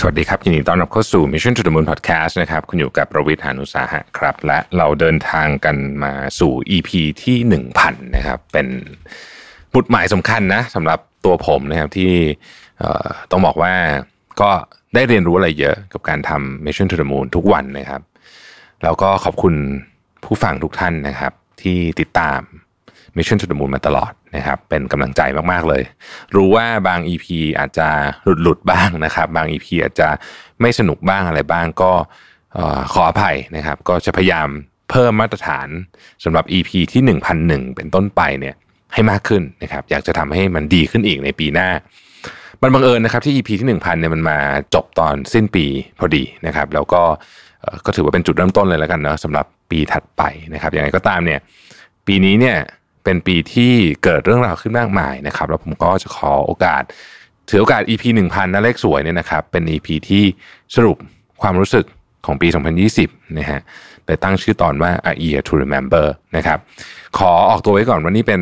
สวัสดีครับ ยินดีต้อนรับเข้าสู่ Mission to the Moon Podcast นะครับ คุณอยู่กับประวิทยานุสาหะครับ และเราเดินทางกันมาสู่ EP ที่ 1000 นะครับ เป็นบุตหมายสำคัญนะสำหรับตัวผมนะครับที่ต้องบอกว่าก็ได้เรียนรู้อะไรเยอะกับการทำ Mission to the Moon ทุกวันนะครับ แล้วก็ขอบคุณผู้ฟังทุกท่านนะครับ ที่ติดตาม Mission to the Moon มาตลอดนะครับเป็นกำลังใจมากๆเลย รู้ว่าบาง EP อาจจะหลุดหลุดๆบ้างนะครับ บาง EP อาจจะไม่สนุกบ้างอะไรบ้างก็ขออภัยนะครับ ก็จะพยายามเพิ่มมาตรฐานสำหรับ EP ที่ 1001 เป็นต้นไปเนี่ยให้มากขึ้นนะครับ อยากจะทำให้มันดีขึ้นอีกในปีหน้า มันบังเอิญนะครับที่ EP ที่ 1000เนี่ยมันมาจบตอนสิ้นปีพอดีนะครับ แล้วก็ก็ถือว่าเป็นจุดเริ่มต้นเลยแล้วกันเนาะสำหรับปีถัดไปนะครับอย่างไรก็ตามเนี่ยปีนี้เนี่ย เป็นปีที่เกิดเรื่องราวขึ้นมากมายนะครับ แล้วผมก็จะขอโอกาส ถือโอกาส EP 1000นะเลขสวยเนี่ยนะครับ เป็น EP ที่สรุปความรู้สึกของปี 2020 นะฮะเลยตั้งชื่อตอนว่า A Year to Remember นะครับ ขอออกตัวไว้ก่อนว่านี่เป็น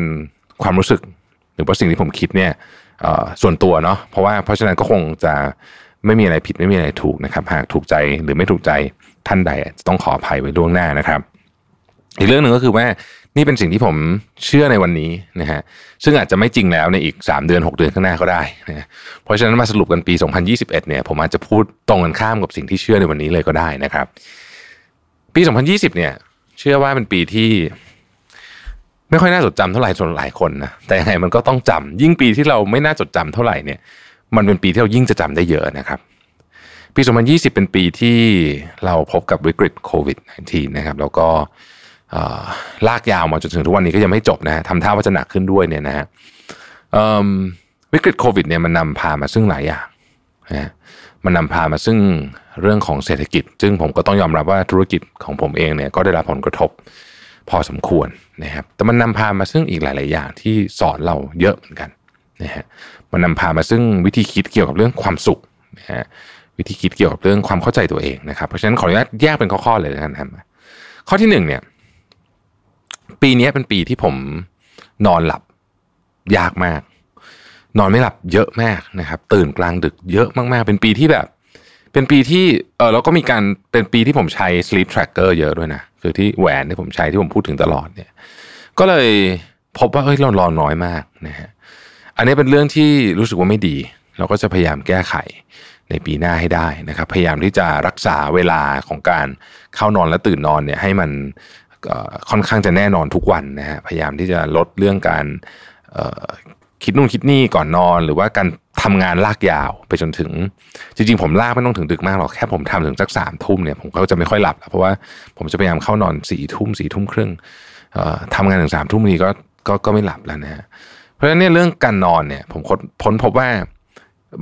ความรู้สึก หรือว่าสิ่งที่ผมคิดเนี่ยส่วนตัวเนาะ เพราะว่าเพราะฉะนั้นก็คงจะไม่มีอะไรผิดไม่มีอะไรถูกนะครับ หากถูกใจหรือไม่ถูกใจท่านใดจะต้องขออภัยไว้ล่วงหน้านะครับ อีกเรื่องหนึ่งก็คือว่านี่เป็นสิ่งที่ผมเชื่อในวันนี้นะฮะซึ่งอาจจะไม่จริงแล้วในอีก 3 เดือน 6 เดือนข้างหน้าก็ได้นะเพราะฉะนั้นมาสรุปกันปี 2021เนี่ยผมอาจจะพูดตรงกันข้ามกับสิ่งที่เชื่อในวันนี้เลยก็ได้นะครับ ปี 2020เนี่ยเชื่อว่าเป็นปีที่ ไม่ค่อยน่าจดจำเท่าไหร่สำหรับหลายคนนะแต่ยังไงมันก็ต้องจำยิ่งปีที่เราไม่น่าจดจำเท่าไหร่เนี่ย มันเป็นปีที่เรายิ่งจะจำได้เยอะนะครับปี 2020 เป็นปีที่เราพบกับวิกฤตโควิด -19 นะครับแล้วก็ ลากยาวมาจนถึงทุกวันนี้ก็ยังไม่จบนะฮะทำท่าว่าจะหนักขึ้นด้วยเนี่ยนะฮะวิกฤตโควิดเนี่ยมันนำพามาซึ่งหลายอย่างนะฮะมันนำพามาซึ่งเรื่องของเศรษฐกิจ ซึ่งผมก็ต้องยอมรับว่าธุรกิจของผมเองเนี่ยก็ได้รับผลกระทบพอสมควรนะครับ แต่มันนำพามาซึ่งอีกหลาย ๆ อย่างที่สอนเราเยอะเหมือนกันนะฮะ มันนำพามาซึ่งวิธีคิดเกี่ยวกับเรื่องความสุขนะฮะ วิธีคิดเกี่ยวกับเรื่องความเข้าใจตัวเองนะครับ เพราะฉะนั้นขออนุญาตแยกเป็นข้อ ๆ เลยกันนะครับข้อที่หนึ่งเนี่ย ปีนี้เป็นปีที่ผมนอนหลับยากมาก นอนไม่หลับเยอะมากนะครับ ตื่นกลางดึกเยอะมากๆ เป็นปีที่แบบ เป็นปีที่เออแล้วก็มีการเป็นปีที่ผมใช้ sleep tracker เยอะด้วยนะคือที่แหวนที่ผมใช้ที่ผมพูดถึงตลอดเนี่ย ก็เลยพบว่าเฮ้ยเรานอนน้อยมากนะฮะอันนี้เป็นเรื่องที่รู้สึกว่าไม่ดี เราก็จะพยายามแก้ไขในปีหน้าให้ได้นะครับ พยายามที่จะรักษาเวลาของการเข้านอนและตื่นนอนเนี่ยให้มัน ค่อนข้างจะแน่นอนทุกวันนะฮะพยายามที่จะลดเรื่องการคิดนู่นคิดนี่ก่อนนอน หรือว่าการทำงานลากยาวไปจนถึง จริง ๆ ผมลากไม่ต้องถึงดึกมากหรอกแค่ผมทำถึงสักสามทุ่มเนี่ยผมก็จะไม่ค่อยหลับแล้วเพราะว่าผมจะพยายามเข้านอนสี่ทุ่มสี่ทุ่มครึ่งทำงานถึงสามทุ่มนี้ก็ก็ก็ไม่หลับแล้วนะฮะเพราะฉะนั้นเนี่ยเรื่องการนอนเนี่ย ผมค้นพ้นพบว่า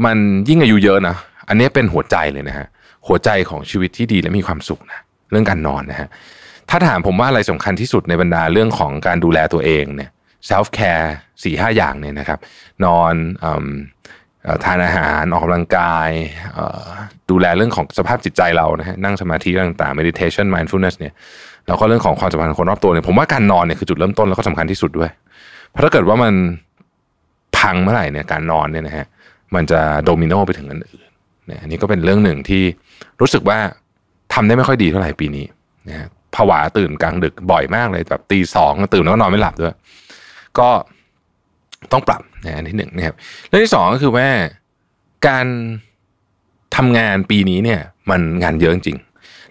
มันยิ่งอายุเยอะนะอันนี้เป็นหัวใจเลยนะฮะหัวใจของชีวิตที่ดีและมีความสุขนะเรื่องการนอนนะฮะ ถ้าถามผมว่าอะไรสำคัญที่สุดในบรรดาเรื่องของการดูแลตัวเองเนี่ย self care สี่ห้าอย่างเนี่ยนะครับ นอนออทานอาหารออกกำลังกาย ดูแลเรื่องของสภาพจิตใจเรานะฮะนั่งสมาธิต่างๆ meditation mindfulness เนี่ยแล้วก็เรื่องของความสัมพันธ์คนรอบตัวเนี่ยผมว่าการนอนเนี่ยคือจุดเริ่มต้นแล้วก็สำคัญที่สุดด้วย เพราะถ้าเกิดว่ามันพังเมื่อไหร่เนี่ยการนอนเนี่ยนะฮะมันจะโดมิโนไปถึงอันอื่นเนี่ยอันนี้ก็เป็นเรื่องหนึ่งที่รู้สึกว่าทำได้ไม่ค่อยดีเท่าไหร่ปีนี้นะฮะ ผวาตื่นกลางดึกบ่อยมากเลยแบบตีสองตื่นแล้วก็นอนไม่หลับด้วย ก็ต้องปรับนะอันที่หนึ่งนะครับเรื่องที่สองก็คือว่าการทำงานปีนี้เนี่ย มันงานเยอะจริง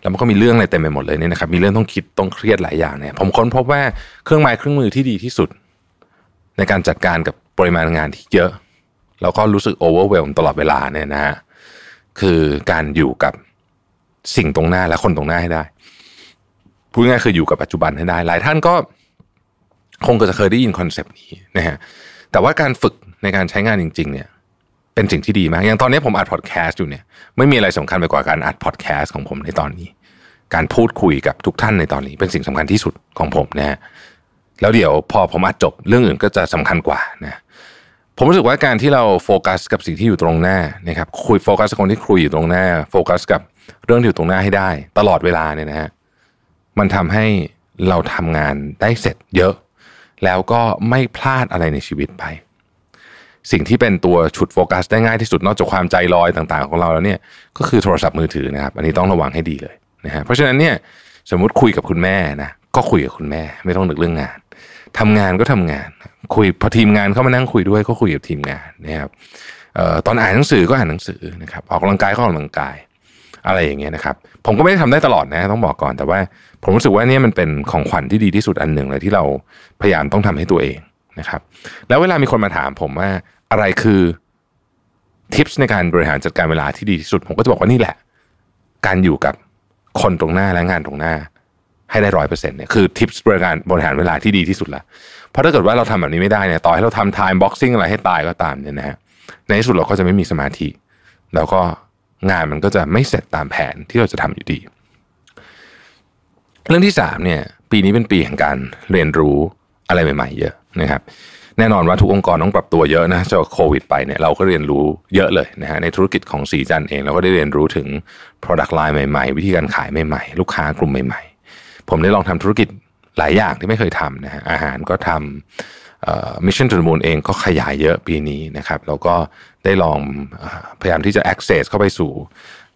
แล้วมันก็มีเรื่องอะไรเต็มไปหมดเลยเนี่ยนะครับ มีเรื่องต้องคิดต้องเครียดหลายอย่างเนี่ยผมค้นพบว่าเครื่องไม้เครื่องมือที่ดีที่สุด ในการจัดการกับปริมาณงานที่เยอะ แล้วก็รู้สึกโอเวอร์เวลตลอดเวลาเนี่ยนะฮะคือการอยู่กับสิ่งตรงหน้าและคนตรงหน้าให้ได้ พูดง่ายคืออยู่กับปัจจุบันให้ได้ หลายท่านก็คงจะเคยได้ยิน concept นี้นะฮะแต่ว่าการฝึกในการใช้งานจริง ๆ เนี่ย เป็นสิ่งที่ดีมาก อย่างตอนนี้ผมอัดพอดแคสต์อยู่เนี่ยไม่มีอะไรสำคัญไปกว่าการอัดพอดแคสต์ของผมในตอนนี้ การพูดคุยกับทุกท่านในตอนนี้ เป็นสิ่งสำคัญที่สุดของผมนะฮะแล้วเดี๋ยวพอผมอัดจบเรื่องอื่นก็จะสำคัญกว่านะผมรู้สึกว่าการที่เราโฟกัสกับสิ่งที่อยู่ตรงหน้านะครับคุยโฟกัสกับคนที่คุยอยู่ตรงหน้า โฟกัสกับเรื่องที่อยู่ตรงหน้าให้ได้ ตลอดเวลาเนี่ยนะฮะ มันทำให้เราทำงานได้เสร็จเยอะ แล้วก็ไม่พลาดอะไรในชีวิตไป สิ่งที่เป็นตัวฉุดโฟกัสได้ง่ายที่สุดนอกจากความใจลอยต่างๆ ของเราแล้วเนี่ยก็คือโทรศัพท์มือถือนะครับ อันนี้ต้องระวังให้ดีเลยนะฮะเพราะฉะนั้นเนี่ยสมมุติคุยกับคุณแม่นะก็คุยกับคุณแม่ไม่ต้องนึกเรื่องงานทำงานก็ทำงาน คุยพอทีมงานเข้ามานั่งคุยด้วยก็คุยกับทีมงานนะครับออตอนอ่านหนังสือก็อ่านหนังสือนะครับออกกำลังกายก็ออกกำลังกาย อะไรอย่างเงี้ยนะครับ ผมก็ไม่ได้ทำได้ตลอดนะต้องบอกก่อนแต่ว่า ผมรู้สึกว่าเนี่ยมันเป็นของขวัญที่ดีที่สุดอันหนึ่งเลยที่เราพยายามต้องทำให้ตัวเองนะครับ แล้วเวลามีคนมาถามผมว่าอะไรคือทิปส์ในการบริหารจัดการเวลาที่ดีที่สุด ผมก็จะบอกว่านี่แหละ การอยู่กับคนตรงหน้าและงานตรงหน้า ให้ได้ร้อยเปอร์เซ็นต์เนี่ยคือทิปส์บริการบริหารเวลาที่ดีที่สุดละเพราะถ้าเกิดว่าเราทำแบบนี้ไม่ได้เนี่ยต่อให้เราทำ time boxing อะไรให้ตายก็ตามเนี่ยนะฮะในที่สุดเราก็จะไม่มีสมาธิ แล้วก็ งานมันก็จะไม่เสร็จตามแผนที่เราจะทำอยู่ดี เรื่องที่สามเนี่ยปีนี้เป็นปีแห่งการเรียนรู้อะไรใหม่ ๆ เยอะนะครับ แน่นอนว่าทุกองค์กรต้องปรับตัวเยอะนะจากโควิดไปเนี่ยเราก็เรียนรู้เยอะเลยนะฮะในธุรกิจของสีจันเองเราก็ได้เรียนรู้ถึง product line ใหม่ๆ วิธีการขายใหม่ๆ ลูกค้ากลุ่มใหม่ ๆ ผมได้ลองทำธุรกิจหลายอย่างที่ไม่เคยทำนะฮะอาหารก็ทำ Mission To The Moon เองก็ขยายเยอะปีนี้นะครับแล้วก็ได้ลองอพยายามที่จะ access เข้าไปสู่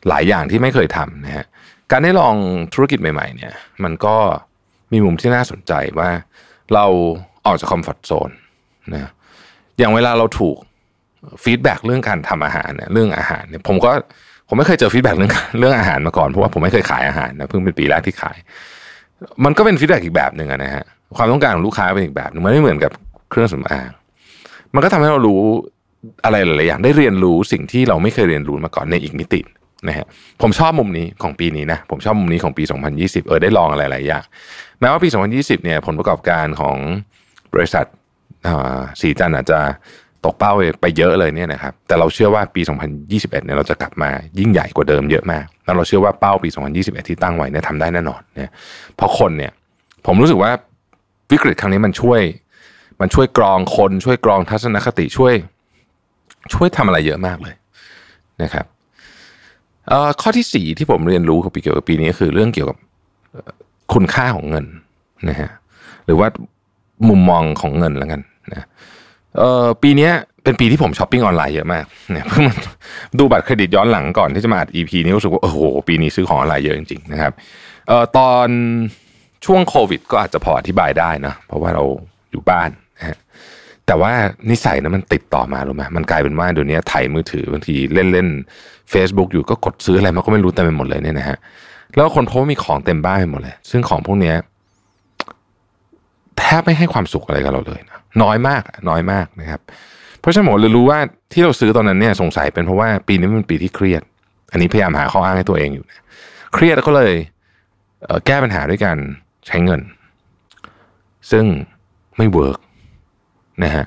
หลายอย่างที่ไม่เคยทำนะฮะการได้ลองธุรกิจใหม่ๆเนี่ยมันก็มีมุมที่น่าสนใจว่าเราออกจาก comfort zone นะอย่างเวลาเราถูก feedback เรื่องการทำอาหารเนี่ยเรื่องอาหารเนี่ยผมก็ผมไม่เคยเจอ feedback เรื่องเรื่องอาหารมาก่อนเพราะว่าผมไม่เคยขายอาหารนะเพิ่งเป็นปีแรกที่ขาย มันก็เป็นฟีดแบ็อีกแบบหนึ่งนะฮะความต้องการของลูกค้าเป็นอีกแบบหนึงมันไม่เหมือนกับ เครื่องสำอาง มันก็ทำให้เรารู้อะไรหลายๆอย่างได้เรียนรู้สิ่งที่เราไม่เคยเรียนรู้มาก่อนในอีกมิตินะฮะผมชอบมุมนี้ของปีนี้นะผมชอบมุมนี้ของปี 2020 เออได้ลองอะไรหลายอย่างแม้ว่าปี 2020 เนี่ยผลประกอบการของบริษัทสีจันอาจจะตกเป้าไปเยอะเลยเนี่ยนะครับแต่เราเชื่อว่าปี 2021 เนี่ยเราจะกลับมายิ่งใหญ่กว่าเดิมเยอะมากแล้วเราเชื่อว่าเป้าปี 2021 ที่ตั้งไว้เนี่ยทำได้แน่นอนเนี่ยเพราะคนเนี่ยผมรู้สึกว่าวิกฤตครั้งนี้มันช่วย มันช่วยกรองคนช่วยกรองทัศนคติช่วย ช่วยทำอะไรเยอะมากเลยนะครับข้อที่สี่ที่ผมเรียนรู้กับปีเกี่ยวกับปีนี้ก็คือเรื่องเกี่ยวกับคุณค่าของเงินนะฮะหรือว่ามุมมองของเงินแล้วกันนะปีนี้เป็นปีที่ผมช้อปปิ้งออนไลน์เยอะมากเนี่ยเพิ่งมาดูบัตรเครดิตย้อนหลังก่อนที่จะมาอัด EP นี้รู้สึกว่าโอ้โหปีนี้ซื้อของออนไลน์เยอะจริงๆนะครับเออตอนช่วงโควิด ก็อาจจะพออธิบายได้นะเพราะว่าเราอยู่บ้าน นะฮะแต่ว่านิสัยนะมันติดต่อมารู้ไหมมันกลายเป็นว่าเดี๋ยวนี้ถ่ายมือถือบางทีเล่นเล่น Facebook อยู่ก็กดซื้ออะไรมันก็ไม่รู้เต็มไปหมดเลยเนี่ยนะฮะแล้วคนพบว่ามีของเต็มบ้านไปหมดเลย ซึ่งของพวกเนี้ยแทบไม่ให้ความสุขอะไรกับเราเลยนะน้อยมากน้อยมากนะครับ เพราะฉะนั้นผมเลยรู้ว่าที่เราซื้อตอนนั้นเนี่ยสงสัยเป็นเพราะว่าปีนี้มันเป็นปีที่เครียด อันนี้พยายามหาข้ออ้างให้ตัวเองอยู่นะเครียดก็เลยเแก้ปัญหาด้วยการใช้เงิน ซึ่งไม่เวิร์ก นะฮะ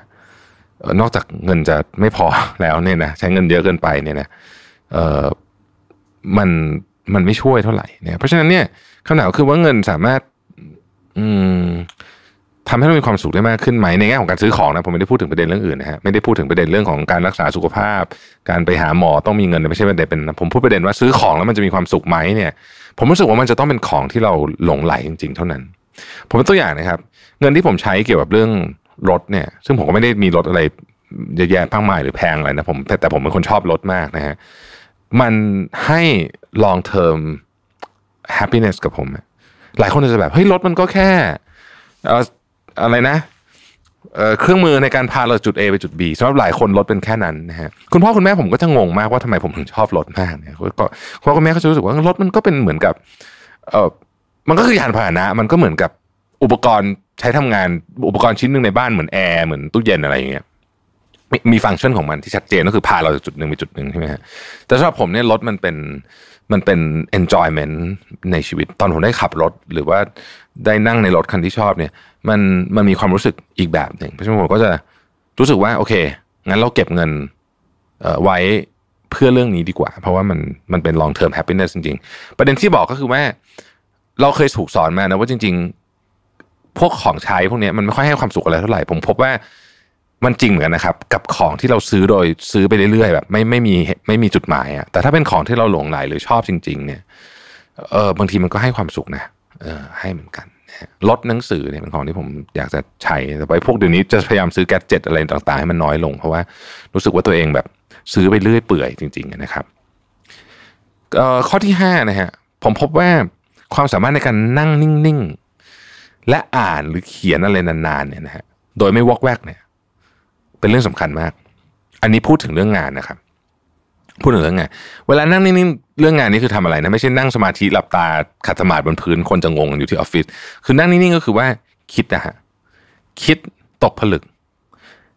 นอกจากเงินจะไม่พอแล้วเนี่ยนะใช้เงินเยอะเกินไปเนี่ยนะเออมันมันไม่ช่วยเท่าไหร่เนี่ยเพราะฉะนั้นเนี่ยคำถามคือว่าเงินสามารถอืมทำให้เรามีความสุขได้มากขึ้นไหมในแง่ของการซื้อของนะผมไม่ได้พูดถึงประเด็นเรื่องอื่นนะฮะไม่ได้พูดถึงประเด็นเรื่องของการรักษาสุขภาพ การไปหาหมอต้องมีเงินไม่ใช่ประเด็นเป็นผมพูดประเด็นว่าซื้อของแล้วมันจะมีความสุขไหมเนี่ย ผมรู้สึกว่ามันจะต้องเป็นของที่เราหลงไหลจริง ๆ เท่านั้น ผมเป็นตัวอย่างนะครับ เงินที่ผมใช้เกี่ยวกับเรื่อง รถเนี่ย ซึ่งผมก็ไม่ได้มีรถอะไรเยอะแยะมากมายหรือแพงอะไรนะผมแต่แต่ผมเป็นคนชอบรถมากนะฮะมันให้ long term happiness กับผม หลายคนจะแบบเฮ้ยรถมันก็แค่อะไรนะเครื่องมือในการพาเราจุด A ไปจุด B สำหรับหลายคนรถเป็นแค่นั้นนะฮะคุณพ่อคุณแม่ผมก็จะงงมากว่าทำไมผมถึงชอบรถมากเนี่ยก็คุณพ่อคุณแม่เขาจะรู้สึกว่ารถมันก็เป็นเหมือนกับ เออมันก็คือยานพาหนะ มันก็เหมือนกับอุปกรณ์ ใช้ทำงานอุปกรณ์ชิ้นหนึ่งในบ้านเหมือนแอร์เหมือนตู้เย็นอะไรอย่างเงี้ยมีมีฟังก์ชันของมันที่ชัดเจนก็คือพาเราจากจุดหนึ่งไปจุดหนึ่งใช่ไหมฮะแต่สำหรับผมเนี่ยรถมันเป็นมันเป็น enjoyment ในชีวิต ตอนผมได้ขับรถ หรือว่าได้นั่งในรถคันที่ชอบเนี่ย มันมันมีความรู้สึกอีกแบบหนึ่งเพราะฉะนั้นผมก็จะรู้สึกว่าโอเค งั้นเราเก็บเงินไว้เพื่อเรื่องนี้ดีกว่า เพราะว่ามันมันเป็น long term happiness จริงๆ ประเด็นที่บอกก็คือว่า เราเคยถูกสอนมานะว่าจริง ๆ พวกของใช้พวกนี้มันไม่ค่อยให้ความสุขอะไรเท่าไหร่ผมพบว่ามันจริงเหมือนกันนะครับ กับของที่เราซื้อโดยซื้อไปเรื่อยๆแบบไม่ไม่มีไม่มีจุดหมายอะแต่ถ้าเป็นของที่เราหลงไหลหรือชอบจริง ๆ เนี่ยเออบางทีมันก็ให้ความสุขนะเออให้เหมือนกันลดหนังสือเนี่ยเป็นของที่ผมอยากจะใช้แต่ไปพวกเดี๋ยวนี้จะพยายามซื้อแกจิตอะไรต่าง ๆ ให้มันน้อยลง เพราะว่ารู้สึกว่าตัวเองแบบซื้อไปเรื่อยเปื่อยจริง ๆ นะครับข้อที่ห้านะฮะผมพบว่าความสามารถในการนั่งนิ่งๆ และอ่านหรือเขียนอะไรนานๆเนี่ยนะฮะโดยไม่วอกแวกเนี่ย เป็นเรื่องสำคัญมาก อันนี้พูดถึงเรื่องงานนะครับ พูดถึงเรื่องงานเวลานั่งนิ่งๆเรื่องงานนี้คือทำอะไรนะไม่ใช่นั่งสมาธิหลับตาขัดสมาธิบนพื้นคนจะงงอยู่ที่ออฟฟิศคือนั่งนิ่งๆก็คือว่าคิดนะฮะคิดตกผลึก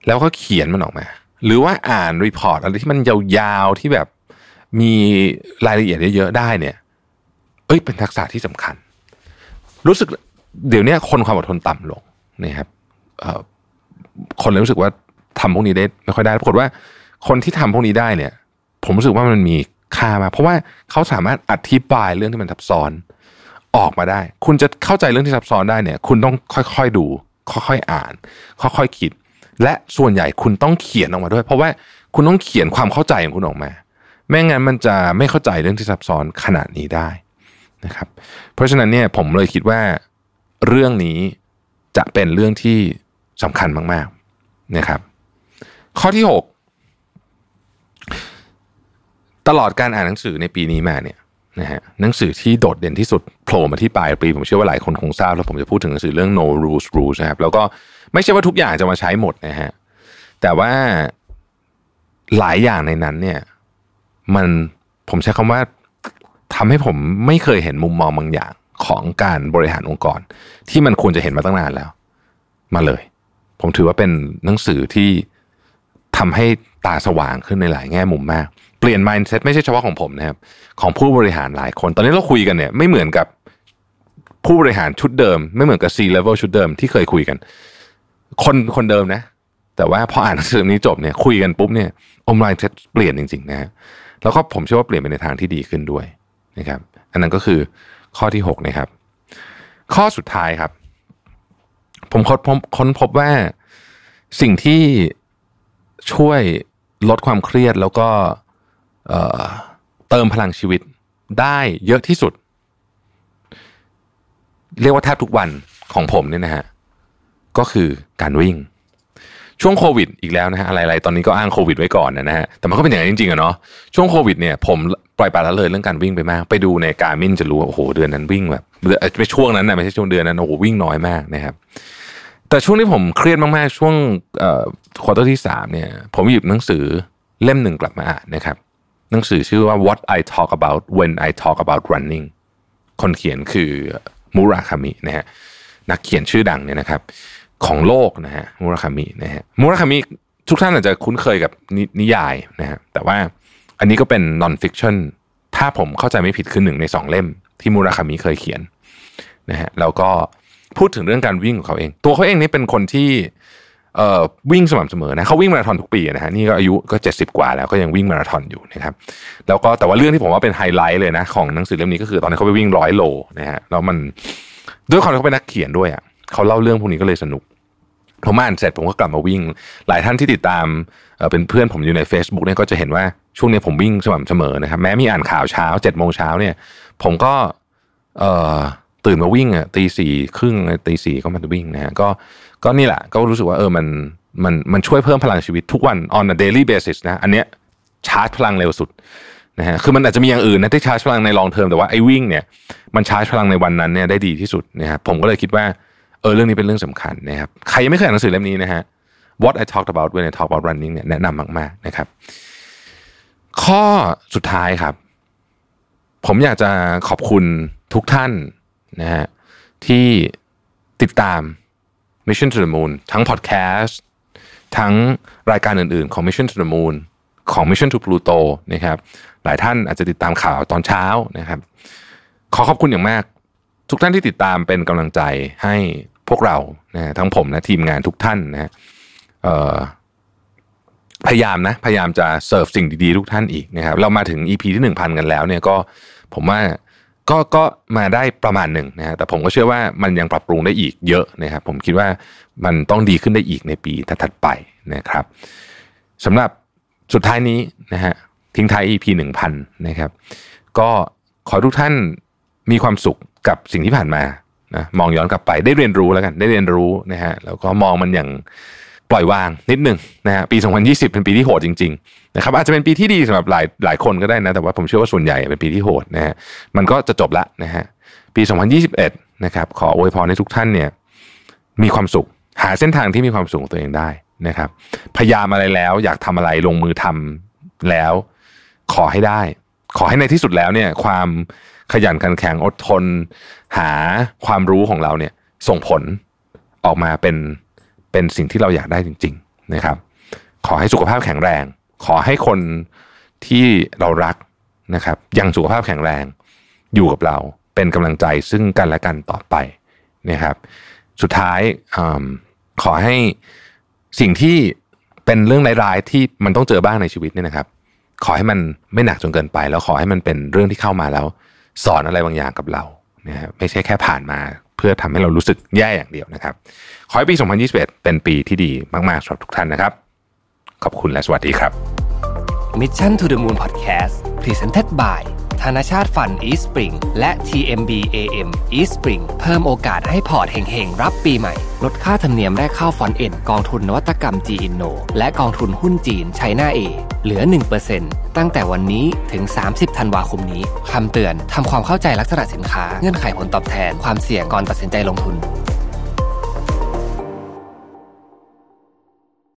แล้วก็เขียนมันออกมา หรือว่าอ่าน report อะไรที่มันยาวๆที่แบบมีรายละเอียดเยอะๆได้เนี่ย เอ้ยเป็นทักษะที่สำคัญ รู้สึก เดี๋ยวนี้คนความอดทนต่ำลงนะครับคนเลยรู้สึกว่าทำพวกนี้ได้ไม่ค่อยได้ปรากฏว่า คนที่ทำพวกนี้ได้เนี่ย ผมรู้สึกว่ามันมีค่ามากเพราะว่าเขาสามารถอธิบายเรื่องที่มันซับซ้อนออกมาได้ คุณจะเข้าใจเรื่องที่ซับซ้อนได้เนี่ย คุณต้องค่อยๆดู ค่อยๆอ่าน ค่อยๆคิด และส่วนใหญ่คุณต้องเขียนออกมาด้วย เพราะว่าคุณต้องเขียนความเข้าใจของคุณออกมา ไม่งั้นมันจะไม่เข้าใจเรื่องที่ซับซ้อนขนาดนี้ได้นะครับ เพราะฉะนั้นเนี่ยผมเลยคิดว่า เรื่องนี้จะเป็นเรื่องที่สำคัญมากๆนะครับ ข้อที่ 6 ตลอดการอ่านหนังสือในปีนี้มาเนี่ยนะฮะหนังสือที่โดดเด่นที่สุดโผล่มาที่ปลายปี ผมเชื่อว่าหลายคนคงทราบแล้วผมจะพูดถึงหนังสือเรื่อง no rules rules นะครับแล้วก็ไม่ใช่ว่าทุกอย่างจะมาใช้หมดนะฮะแต่ว่าหลายอย่างในนั้นเนี่ย มันผมใช้คำว่าทำให้ผมไม่เคยเห็นมุมมองบางอย่าง ของการบริหารองค์กร ที่มันควรจะเห็นมาตั้งนานแล้ว มาเลย ผมถือว่าเป็นหนังสือที่ทำให้ตาสว่างขึ้นในหลายแง่มุมมาก เปลี่ยน mindset ไม่ใช่เฉพาะของผมนะครับ ของผู้บริหารหลายคน ตอนนี้เราคุยกันเนี่ยไม่เหมือนกับผู้บริหารชุดเดิม ไม่เหมือนกับ C level ชุดเดิมที่เคยคุยกัน คนคนเดิมนะ แต่ว่าพออ่านหนังสือนี้จบเนี่ยคุยกันปุ๊บเนี่ยอมไลน์เปลี่ยนจริงๆนะฮะแล้วก็ผมเชื่อว่าเปลี่ยนไปในทางที่ดีขึ้นด้วยนะครับ อันนั้นก็คือ ข้อที่6นะครับ ข้อสุดท้ายครับ ผมค้นพบค้นพบว่าสิ่งที่ช่วยลดความเครียดแล้วก็เติมพลังชีวิตได้เยอะที่สุด เรียกว่าแทบทุกวันของผมเนี่ยนะฮะก็คือการวิ่ง ช่วงโควิดอีกแล้วนะฮะอะไรๆตอนนี้ก็อ้างโควิดไว้ก่อนนะฮะแต่มันก็เป็นอย่างนั้นจริงๆอะเนาะช่วงโควิดเนี่ยผม ปล่อยปละละเลยเรื่องการวิ่งไปมาก ไปดูในการมินจะรู้ว่าโอ้โหเดือนนั้นวิ่งแบบไม่ช่วงนั้นนะไม่ใช่ช่วงเดือนนั้นโอ้โหวิ่งน้อยมากนะครับแต่ช่วงที่ผมเครียดมากๆช่วงควอเตอร์ที่สามเนี่ย ผมหยิบหนังสือเล่มหนึ่งกลับมาอ่านนะครับ หนังสือชื่อว่า What I Talk About When I Talk About Running คนเขียนคือมูราคามินะฮะนักเขียนชื่อดังเนี่ยนะครับ ของโลกนะฮะมูราคามินะฮะมูราคามิทุกท่านอาจจะคุ้นเคยกับนิยายนะฮะแต่ว่า อันนี้ก็เป็น non-fiction ถ้าผมเข้าใจไม่ผิดคือหนึ่งในสองเล่ม ที่มูราคามิเคยเขียนนะฮะแล้วก็พูดถึงเรื่องการวิ่งของเขาเอง ตัวเขาเองนี่เป็นคนที่เอ่อวิ่งสม่ำเสมอนะเขาวิ่งมาราธอนทุกปีนะฮะนี่ก็อายุก็เจ็ดสิบกว่าแล้วก็ยังวิ่งมาราธอนอยู่นะครับแล้วก็แต่ว่าเรื่องที่ผมว่าเป็นไฮไลท์เลยนะของหนังสือเล่มนี้ก็คือตอนนี้เขาไปวิ่งร้อยโลนะฮะแล้วมันด้วยความที่เขาเป็นนักเขียนด้วยอะเขาเล่าเรื่องพวกนี้ก็เลยสนุก ผมอ่านเสร็จผมก็กลับมาวิ่ง หลายท่านที่ติดตามเป็นเพื่อนผมอยู่ใน Facebook เนี่ยก็จะเห็นว่าช่วงนี้ผมวิ่งสม่ำเสมอนะครับ แม้มีอ่านข่าวเช้าเจ็ดโมงเช้าเนี่ย ผมก็ตื่นมาวิ่งอะตีสี่ครึ่งตีสี่ก็มาวิ่งนะฮะก็ก็นี่แหละก็รู้สึกว่าเออมันมันมันช่วยเพิ่มพลังชีวิตทุกวัน on a daily basis นะ อันเนี้ยชาร์จพลังเร็วสุดนะฮะคือมันอาจจะมีอย่างอื่นนะที่ชาร์จพลังในลองเทอมแต่ว่าไอ้วิ่งเนี่ยมันชาร์จพลังในวันนั้นเนี่ยได้ดีที่สุดนะครับผมก็เลยคิดว่า เออเรื่องนี้เป็นเรื่องสำคัญนะครับใครยังไม่เคยอ่านหนังสือเล่มนี้นะฮะ What I talked about when I talk about running เนี่ยแนะนำมากๆนะครับ ข้อสุดท้ายครับ ผมอยากจะขอบคุณทุกท่านนะฮะที่ติดตาม Mission to the Moon ทั้งพอดแคสต์ทั้งรายการอื่นๆของ Mission to the Moon ของ Mission to Pluto นะครับ หลายท่านอาจจะติดตามข่าวตอนเช้านะครับ ขอขอบคุณอย่างมาก ทุกท่านที่ติดตามเป็นกำลังใจให้ พวกเรานะทั้งผมและทีมงานทุกท่านนะพยายามนะพยายามจะเสิร์ฟสิ่งดีๆทุกท่านอีกนะครับ เรามาถึง EP ที่หนึ่งพันกันแล้วเนี่ยก็ผมว่าก็ก็มาได้ประมาณหนึ่งนะฮะแต่ผมก็เชื่อว่ามันยังปรับปรุงได้อีกเยอะนะครับผมคิดว่ามันต้องดีขึ้นได้อีกในปีถัดไปนะครับสำหรับสุดท้ายนี้นะฮะทิ้งท้าย EP หนึ่งพันนะครับ ก็ขอทุกท่านมีความสุขกับสิ่งที่ผ่านมา นะมองย้อนกลับไปได้เรียนรู้แล้วกันได้เรียนรู้นะฮะแล้วก็มองมันอย่างปล่อยวางนิดหนึ่งนะฮะปี 2020 เป็นปีที่โหดจริงๆนะครับอาจจะเป็นปีที่ดีสำหรับหลายหลายคนก็ได้นะแต่ว่าผมเชื่อว่าส่วนใหญ่เป็นปีที่โหดนะฮะมันก็จะจบละนะฮะปี 2021 นะครับขออวยพรให้ทุกท่านเนี่ยมีความสุข หาเส้นทางที่มีความสุขของตัวเองได้นะครับ พยายามอะไรแล้วอยากทำอะไรลงมือทำแล้ว ขอให้ได้ ขอให้ในที่สุดแล้วเนี่ยความ ขยันขันแข็งอดทน หาความรู้ของเราเนี่ยส่งผลออกมาเป็นเป็นสิ่งที่เราอยากได้จริง ๆนะครับ ขอให้สุขภาพแข็งแรง ขอให้คนที่เรารักนะครับ ยังสุขภาพแข็งแรง อยู่กับเราเป็นกำลังใจซึ่งกันและกันต่อไปนะครับ สุดท้ายอขอให้สิ่งที่เป็นเรื่องร้ายๆที่มันต้องเจอบ้างในชีวิตเนี่ยนะครับ ขอให้มันไม่หนักจนเกินไป แล้วขอให้มันเป็นเรื่องที่เข้ามาแล้ว สอนอะไรบางอย่างกับเรานะฮะไม่ใช่แค่ผ่านมาเพื่อทำให้เรารู้สึกแย่อย่างเดียวนะครับ ขอให้ปี 2021 เป็นปีที่ดีมากๆสำหรับทุกท่านนะครับ ขอบคุณและสวัสดีครับ Mission to the Moon Podcast Presented by ธนาชาติฟัน East Spring และ TMB AM East Spring เพิ่มโอกาสให้พอร์ตเฮงๆ รับปีใหม่ ลดค่าธรรมเนียมแรกเข้าฟอนเอ็นกองทุนนวัตกรรม G Inno และกองทุนหุ้นจีนไชน่าเอเหลือ 1%ตั้งแต่วันนี้ถึง 30 ธันวาคมนี้ คำเตือน ทำความเข้าใจลักษณะสินค้า เงื่อนไขผลตอบแทน ความเสี่ยงก่อนตัดสินใจลงทุน